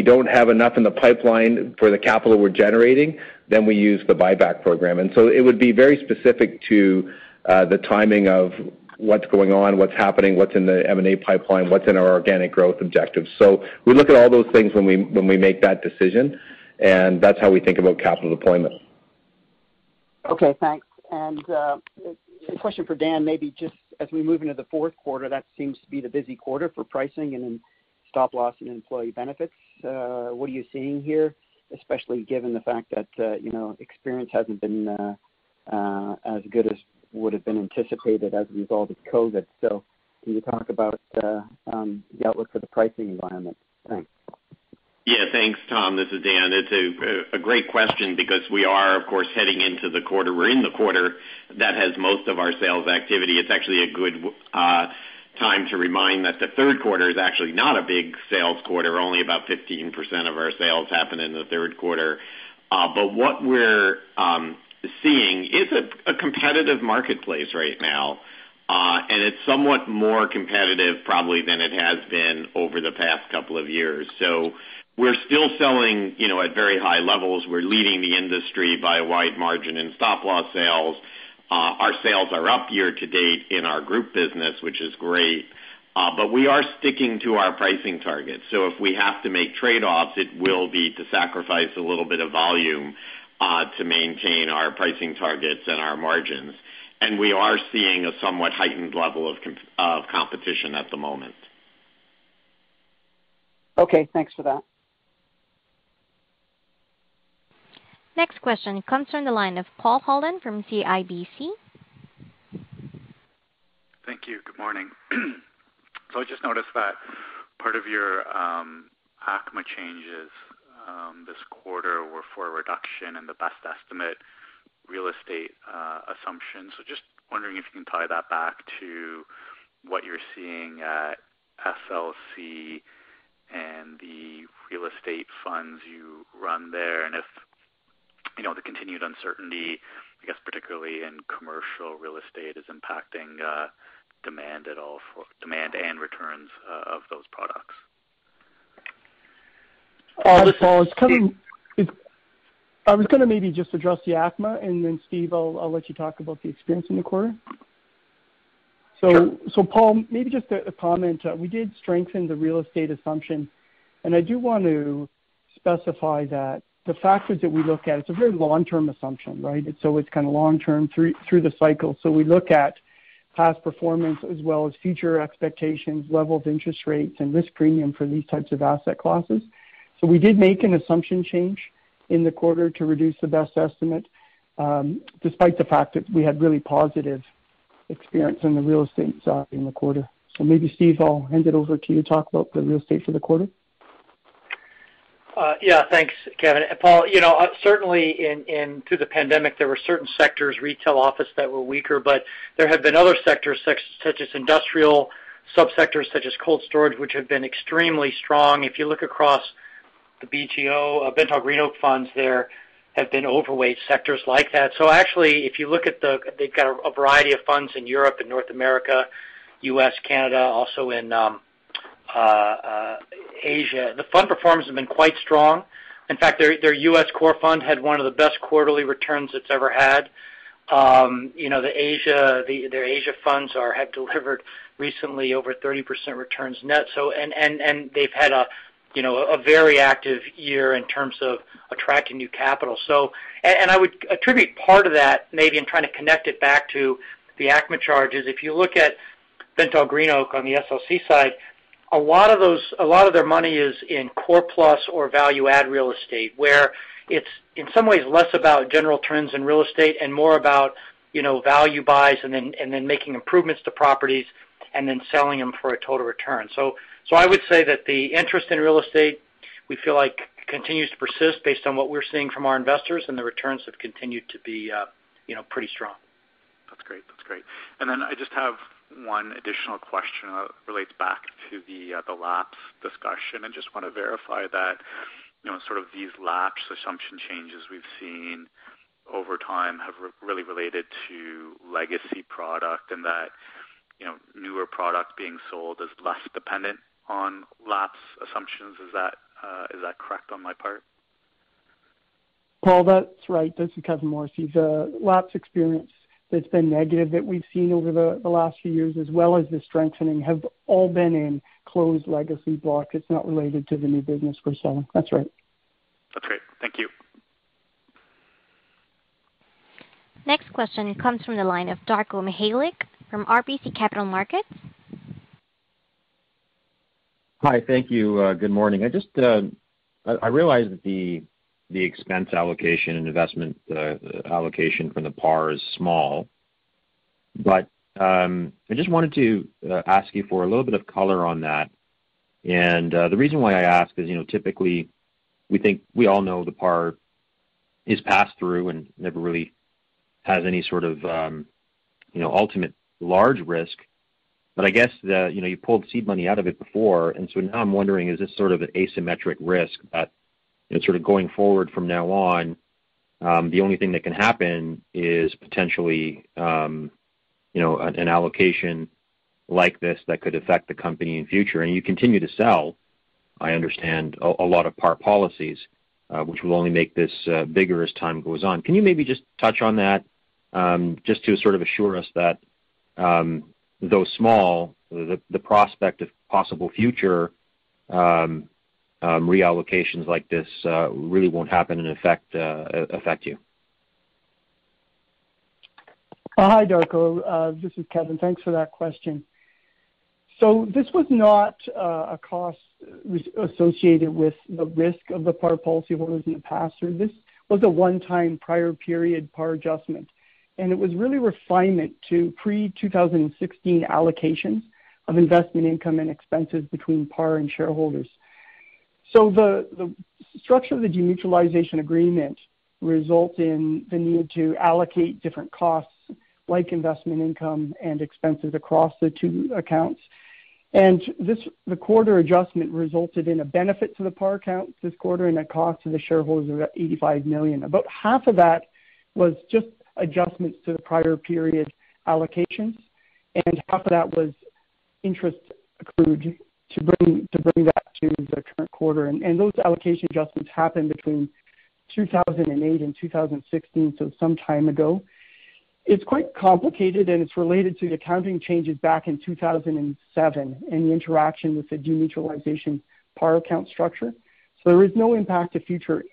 don't have enough in the pipeline for the capital we're generating, then we use the buyback program. And so It would be very specific to uh, the timing of what's going on, what's happening, what's in the M&A pipeline, what's in our organic growth objectives. So We look at all those things when we make that decision, and that's how we think about capital deployment. Okay, thanks. And uh, a question for Dan, maybe just as we move into the fourth quarter, that seems to be the busy quarter for pricing and in stop-loss and employee benefits. Uh, what are you seeing here? especially given the fact that uh, you know experience hasn't been uh, as good as would have been anticipated as a result of COVID. So, Can you talk about um, the outlook for the pricing environment? Thanks. Yeah, thanks, Tom. This is Dan. It's a great question because we are, of course, heading into the quarter. We're in the quarter that has most of our sales activity. It's actually a good uh, time to remind that the third quarter is actually not a big sales quarter. Only about 15% of our sales happen in the third quarter. Uh, but What we're um, seeing is a competitive marketplace right now. Uh, and It's somewhat more competitive probably than it has been over the past couple of years. So we're still selling you know, at very high levels. We're leading the industry by a wide margin in stop-loss sales. Uh, our sales are up year to date in our group business, which is great. Uh, but We are sticking to our pricing targets. So If we have to make trade-offs, it will be to sacrifice a little bit of volume uh, to maintain our pricing targets and our margins. And We are seeing a somewhat heightened level of competition at the moment. Okay, thanks for that. Next question comes from the line of Paul Holden from CIBC. Thank you. Good morning. So I just noticed that part of your um, ACMA changes um, this quarter were for a reduction in the best estimate real estate uh, assumption. So just wondering if you can tie that back to what you're seeing at SLC and the real estate funds you run there, and if you know, the continued uncertainty, I guess particularly in commercial real estate, is impacting uh, demand at all for demand and returns uh, of those products? Uh, Paul, it's coming. I was gonna maybe just address the ACMA, and then Steve, I'll let you talk about the experience in the quarter. So, so Paul, maybe just a comment. We did strengthen the real estate assumption, and I do want to specify that the factors that we look at, it's a very long-term assumption, right? So It's kind of long-term through the cycle. So We look at past performance as well as future expectations, level of interest rates, and risk premium for these types of asset classes. So We did make an assumption change in the quarter to reduce the best estimate, um, despite the fact that we had really positive experience in the real estate side in the quarter. So Maybe, Steve, I'll hand it over to you to talk about the real estate for the quarter. Uh, yeah, thanks, Kevin. Paul, you know, uh, certainly in in, through the pandemic, there were certain sectors, retail, office, that were weaker, but there have been other sectors such as industrial, subsectors such as cold storage, which have been extremely strong. If you look across the BGO, uh, BentallGreenOak funds, there have been overweight sectors like that. So actually, if you look at the, they've got a variety of funds in Europe and North America, U.S., Canada, also in um, uh, uh, Asia. The fund performance has been quite strong. In fact, their U.S. core fund had one of the best quarterly returns it's ever had. Um, you know, the Asia their Asia funds are have delivered recently over 30% returns net. So and and and They've had a you know a very active year in terms of attracting new capital. So and I would attribute part of that maybe in trying to connect it back to the ACMA charges. If you look at BentallGreenOak on the SLC side, a lot of those, a lot of their money is in core plus or value add real estate, where it's in some ways less about general trends in real estate and more about you know value buys and then and then making improvements to properties and then selling them for a total return. So so I would say that the interest in real estate we feel like continues to persist based on what we're seeing from our investors, and the returns have continued to be uh, you know pretty strong. That's great. That's great. And then I just have one additional question that relates back to the uh, the lapse discussion, and just want to verify that you know sort of these lapse assumption changes we've seen over time have re- really related to legacy product, and that you know newer product being sold is less dependent on lapse assumptions. Is that uh, is that correct on my part? Paul, that's right. This is Kevin Morrissey. The lapse experience that's been negative that we've seen over the last few years, as well as the strengthening, have all been in closed legacy blocks. It's not related to the new business we're selling. That's right. That's great. Thank you. Next question comes from the line of Darko Mihelic from RBC Capital Markets. Hi. Thank you. Uh, good morning. I just uh, I realize that the the expense allocation and investment uh, allocation from the par is small. But um I just wanted to uh, ask you for a little bit of color on that. And uh, the reason why I ask is, you know, typically we think we all know the par is passed through and never really has any sort of, um, you know, ultimate large risk. But I guess the, you know, you pulled seed money out of it before, and so now I'm wondering, is this sort of an asymmetric risk that, know, sort of going forward from now on, um, the only thing that can happen is potentially, um, you know, an allocation like this that could affect the company in future. And you continue to sell, I understand, a lot of par policies, uh, which will only make this uh, bigger as time goes on. Can you maybe just touch on that, um, just to sort of assure us that, though small, the prospect of possible future Um, reallocations like this uh, really won't happen and affect uh, you? Uh, hi, Darko. This is Kevin. Thanks for that question. So this was not a cost associated with the risk of the par policyholders in the past. This was a one-time prior period par adjustment, and it was really refinement to pre-2016 allocations of investment income and expenses between par and shareholders. So the structure of the demutualization agreement result in the need to allocate different costs like investment income and expenses across the two accounts. And this the quarter adjustment resulted in a benefit to the par account this quarter and a cost to the shareholders of about 85 million. About half of that was just adjustments to the prior period allocations, and half of that was interest accrued to bring that to the current quarter. And those allocation adjustments happened between 2008 and 2016, so some time ago. It's quite complicated, and it's related to the accounting changes back in 2007 and the interaction with the demutualization par account structure. So there is no impact to future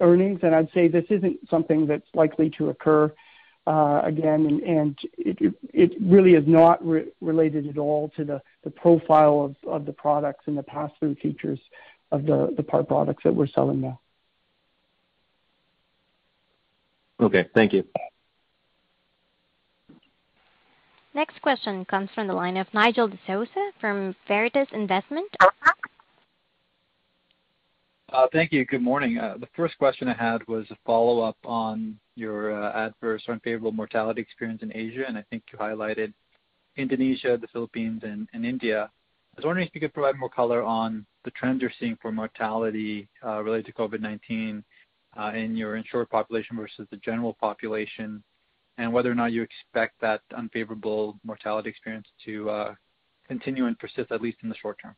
earnings, and I'd say this isn't something that's likely to occur Uh, again, and it really is not related at all to the the profile of of the products and the pass-through features of the par products that we're selling now. Okay. Thank you. Next question comes from the line of Nigel D'Souza from Veritas Investment. Uh, thank you. Good morning. Uh, the first question I had was a follow-up on your uh, adverse or unfavorable mortality experience in Asia, and I think you highlighted Indonesia, the Philippines, and India. I was wondering if you could provide more color on the trends you're seeing for mortality uh, related to COVID-19 uh, in your insured population versus the general population, and whether or not you expect that unfavorable mortality experience to continue and persist, at least in the short term.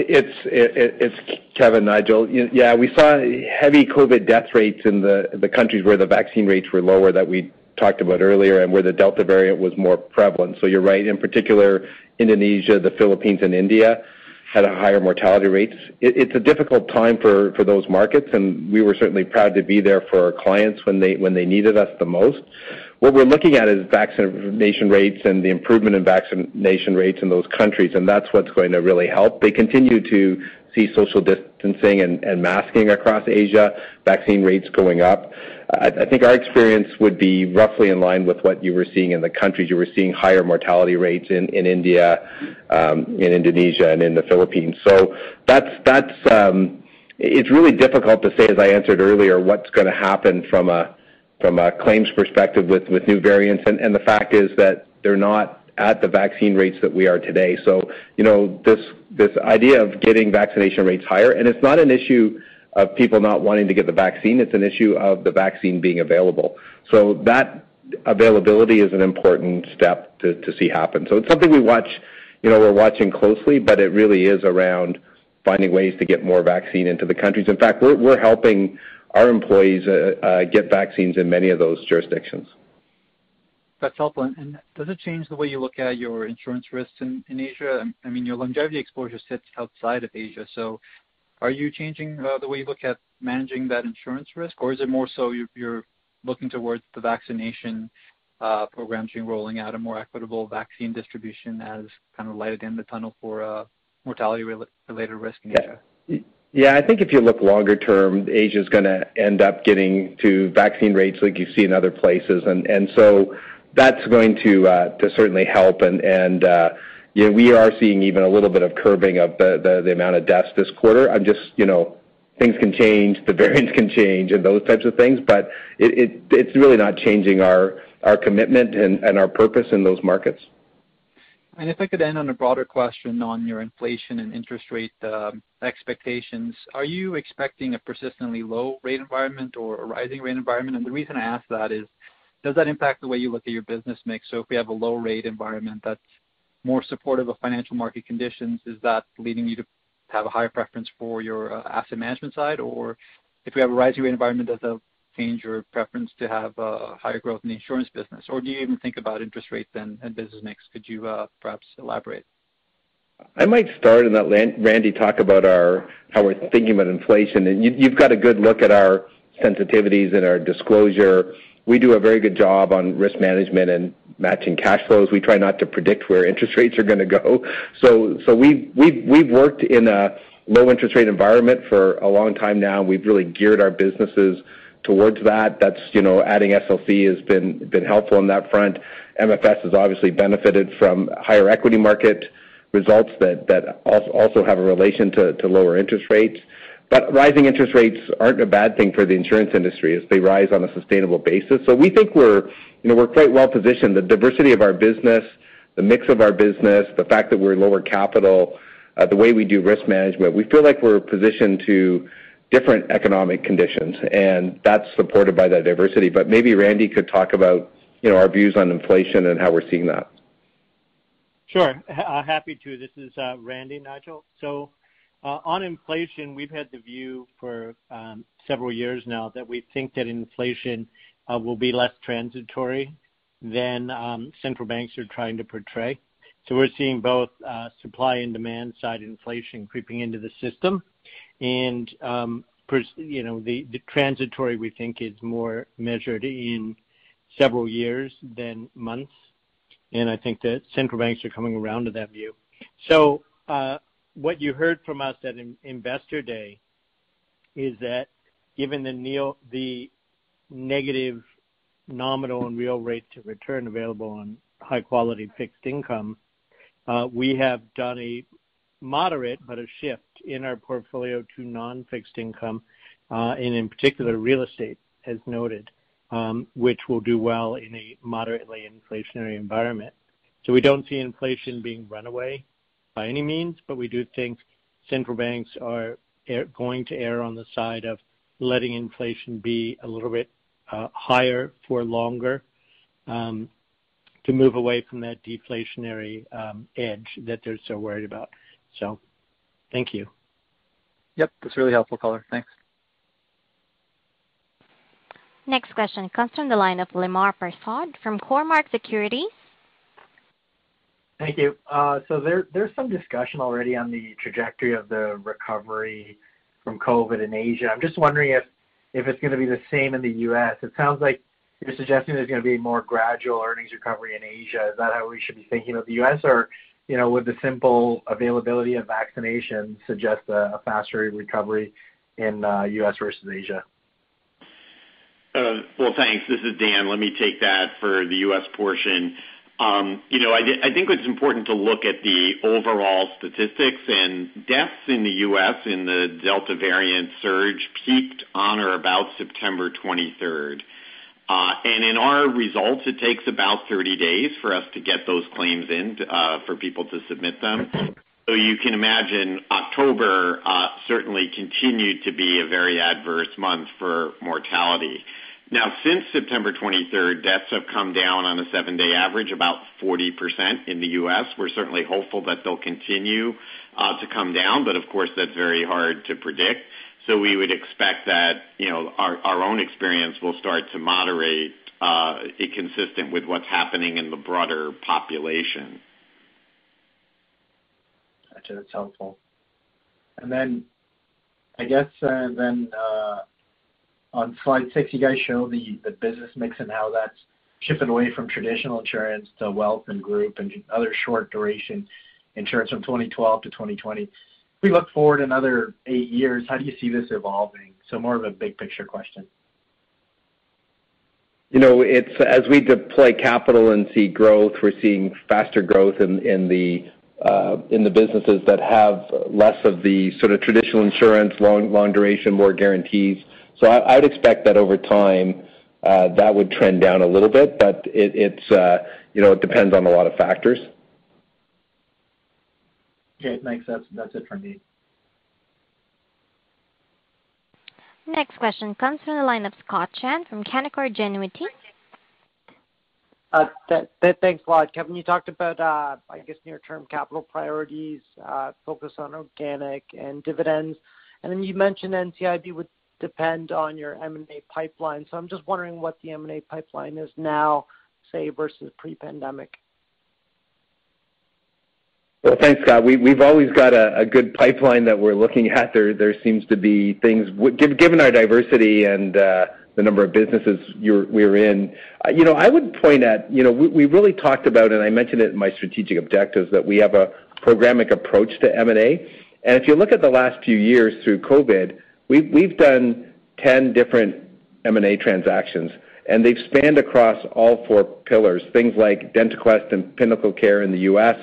It's it's Kevin, Nigel. Yeah, we saw heavy COVID death rates in the countries where the vaccine rates were lower that we talked about earlier and where the Delta variant was more prevalent. So you're right. In particular, Indonesia, the Philippines, and India had higher mortality rates. It's a difficult time for those markets, and we were certainly proud to be there for our clients when they needed us the most. What we're looking at is vaccination rates and the improvement in vaccination rates in those countries, and that's what's going to really help. They continue to see social distancing and masking across Asia, vaccine rates going up. I think our experience would be roughly in line with what you were seeing in the countries. You were seeing higher mortality rates in India, in Indonesia, and in the Philippines. So that's that's um, It's really difficult to say, as I answered earlier, what's gonna happen from a claims perspective with with new variants. And the fact is that they're not at the vaccine rates that we are today. So, you know, this this idea of getting vaccination rates higher, and it's not an issue of people not wanting to get the vaccine, it's an issue of the vaccine being available. So that availability is an important step to to see happen. So it's something we watch, you know, we're watching closely, but it really is around finding ways to get more vaccine into the countries. In fact, we're, we're helping our employees uh, uh, get vaccines in many of those jurisdictions. That's helpful. And does it change the way you look at your insurance risks in Asia? I mean, your longevity exposure sits outside of Asia. So are you changing uh, the way you look at managing that insurance risk? Or is it more so you're looking towards the vaccination programs being rolling out a more equitable vaccine distribution as kind of light at the end of the tunnel for mortality related risk in Asia? Yeah, I think if you look longer term, Asia's gonna end up getting to vaccine rates like you see in other places. And and so That's going to uh, to certainly help. And and uh, You know, we are seeing even a little bit of curbing of the the amount of deaths this quarter. I'm just, you know, things can change, the variants can change and those types of things, but it it's really not changing our our commitment and, and our purpose in those markets. And if I could end on a broader question on your inflation and interest rate um, expectations. Are you expecting a persistently low rate environment or a rising rate environment? And the reason I ask that is, does that impact the way you look at your business mix? So if we have a low rate environment that's more supportive of financial market conditions, is that leading you to have a higher preference for your uh, asset management side? Or if we have a rising rate environment, does that change your preference to have higher growth in the insurance business? Or do you even think about interest rates and business mix? Could you uh, perhaps elaborate? I might start and let Randy talk about how we're thinking about inflation. And You've got a good look at our sensitivities and our disclosure. We do a very good job on risk management and matching cash flows. We try not to predict where interest rates are gonna go. We've worked in a low interest rate environment for a long time now. We've really geared our businesses towards that. That's, you know, adding SLC has been been helpful on that front. MFS has obviously benefited from higher equity market results that that also have a relation to lower interest rates. But rising interest rates aren't a bad thing for the insurance industry as they rise on a sustainable basis. So we think we're, you know, we're quite well-positioned. The diversity of our business, the mix of our business, the fact that we're lower capital, uh, the way we do risk management, we feel like we're positioned to different economic conditions, and that's supported by that diversity. But Maybe Randy could talk about, you know, our views on inflation and how we're seeing that. Sure. Uh, happy to. This is uh, Randy, Nigel. So, uh, on inflation, we've had the view for um, several years now that we think that inflation uh, will be less transitory than um, central banks are trying to portray. So We're seeing both supply and demand side inflation creeping into the system. You know, the transitory we think is more measured in several years than months. And I think that central banks are coming around to that view. So uh what you heard from us at Investor Day is that given the neo the negative nominal and real rate of return available on high quality fixed income, uh we have done a moderate but a shift in our portfolio to non-fixed income, uh, and in particular, real estate, as noted, um, which will do well in a moderately inflationary environment. So we don't see inflation being runaway by any means, but we do think central banks are going to err on the side of letting inflation be a little bit uh, higher for longer, um, to move away from that deflationary um, edge that they're so worried about. So thank you. Yep, that's really helpful color. Thanks. Next question comes from the line of Lemar Persaud from Cormark Securities. Thank you. Uh, so, there's some discussion already on the trajectory of the recovery from COVID in Asia. I'm just wondering if it's gonna be the same in the U.S. It sounds like you're suggesting there's gonna be more gradual earnings recovery in Asia. Is that how we should be thinking of the U.S.? Or, you know, would the simple availability of vaccination suggest a faster recovery in uh U.S. versus Asia? Well, thanks. This is Dan. Let me take that for the U.S. portion. You know, I think it's important to look at the overall statistics and deaths in the U.S. in the Delta variant surge peaked on or about September 23rd. In our results, it takes about 30 days for us to get those claims in uh for people to submit them. So you can imagine October uh certainly continued to be a very adverse month for mortality. Now, since September 23rd, deaths have come down on a seven-day average, about 40% in the U.S. We're certainly hopeful that they'll continue uh to come down, but of course, that's very hard to predict. So we would expect that, you know, our own experience will start to moderate uh, consistent with what's happening in the broader population. Gotcha. That's helpful. And then I guess uh, then uh, on slide six, you guys show the business mix and how that's shifted away from traditional insurance to wealth and group and other short duration insurance from 2012 to 2020. We look forward another eight years, how do you see this evolving? So more of a big picture question. You know, it's as we deploy capital and see growth, we're seeing faster growth in uh, the businesses that have less of the sort of traditional insurance, long duration, more guarantees. So I would expect that over time, uh, that would trend down a little bit, but it's, uh, you know, it depends on a lot of factors. Okay, thanks. That's it from me. Next question comes from the line of Scott Chan from Canaccord Genuity. Uh, thanks a lot. Kevin, you talked about, uh, I guess, near-term capital priorities, uh, focus on organic and dividends. And then you mentioned NCIB would depend on your M&A pipeline. So I'm just wondering what the M&A pipeline is now, say, versus pre-pandemic. Well, thanks, Scott. We've always got a good pipeline that we're looking at. There seems to be things given our diversity and uh, the number of businesses we're in. Uh, you know, I would point at, you know, we really talked about, and I mentioned it in my strategic objectives, that we have a programmatic approach to M&A. And if you look at the last few years through COVID, we've done 10 different M&A transactions, and they've spanned across all four pillars, things like DentaQuest and PinnacleCare in the U.S.,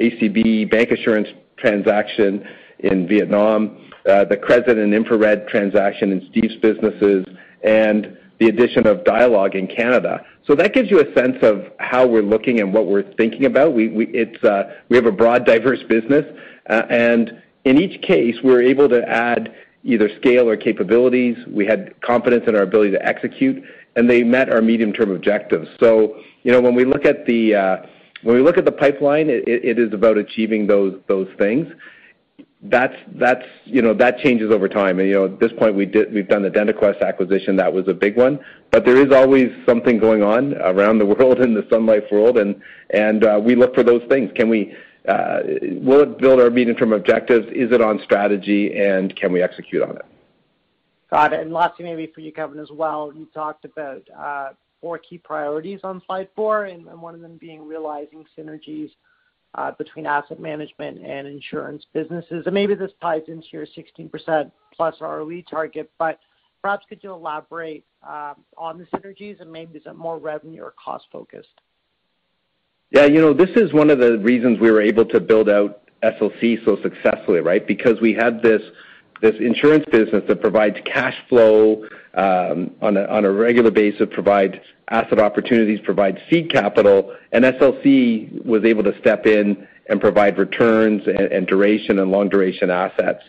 ACB bancassurance transaction in Vietnam, uh, the Crescent and InfraRed transaction in Steve's businesses, and the addition of Dialogue in Canada. So that gives you a sense of how we're looking and what we're thinking about. We uh, have a broad, diverse business. Uh, and in each case, we're able to add either scale or capabilities. We had confidence in our ability to execute, and they met our medium-term objectives. So, you know, when we look at the pipeline, it is about achieving those things. That's you know, that changes over time. And you know, at this point, we've done the DentaQuest acquisition. That was a big one. But there is always something going on around the world in the Sun Life world, and uh, we look for those things. Uh, will it build our medium-term objectives? Is it on strategy, and can we execute on it? Got it. And lastly, maybe for you, Kevin, as well, you talked about uh, four key priorities on slide four, and one of them being realizing synergies uh, between asset management and insurance businesses. And maybe this ties into your 16%+ plus ROE target, but perhaps could you elaborate um, on the synergies and maybe is it more revenue or cost-focused? Yeah. You know, this is one of the reasons we were able to build out SLC so successfully, right? Because we had this this insurance business that provides cash flow on a regular basis, provide asset opportunities, provide seed capital, and SLC was able to step in and provide returns and duration and long duration assets.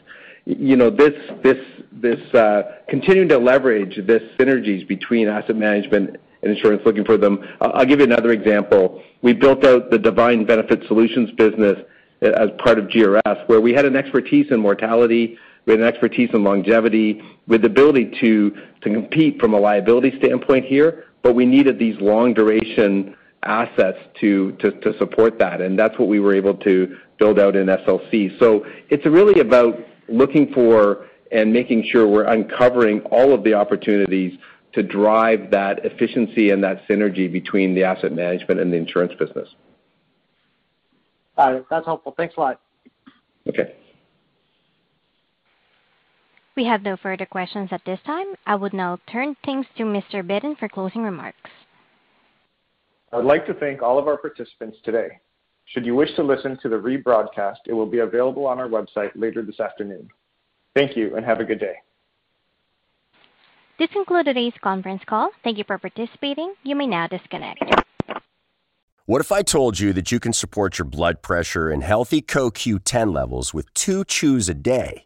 You know, this this this uh, continuing to leverage this synergies between asset management and insurance, looking for them. I'll give you another example. We built out the Defined Benefit Solutions business as part of GRS, where we had an expertise in mortality, we had an expertise in longevity, with the ability to to compete from a liability standpoint here, but we needed these long duration assets to support that, and that's what we were able to build out in SLC. So It's really about looking for and making sure we're uncovering all of the opportunities to drive that efficiency and that synergy between the asset management and the insurance business. Got it. That's helpful. Thanks a lot. Okay. We have no further questions at this time. I would now turn things to Mr. Bitton for closing remarks. I would like to thank all of our participants today. Should you wish to listen to the rebroadcast, it will be available on our website later this afternoon. Thank you, and have a good day. This concludes today's conference call. Thank you for participating. You may now disconnect. What if I told you that you can support your blood pressure and healthy CoQ10 levels with two chews a day?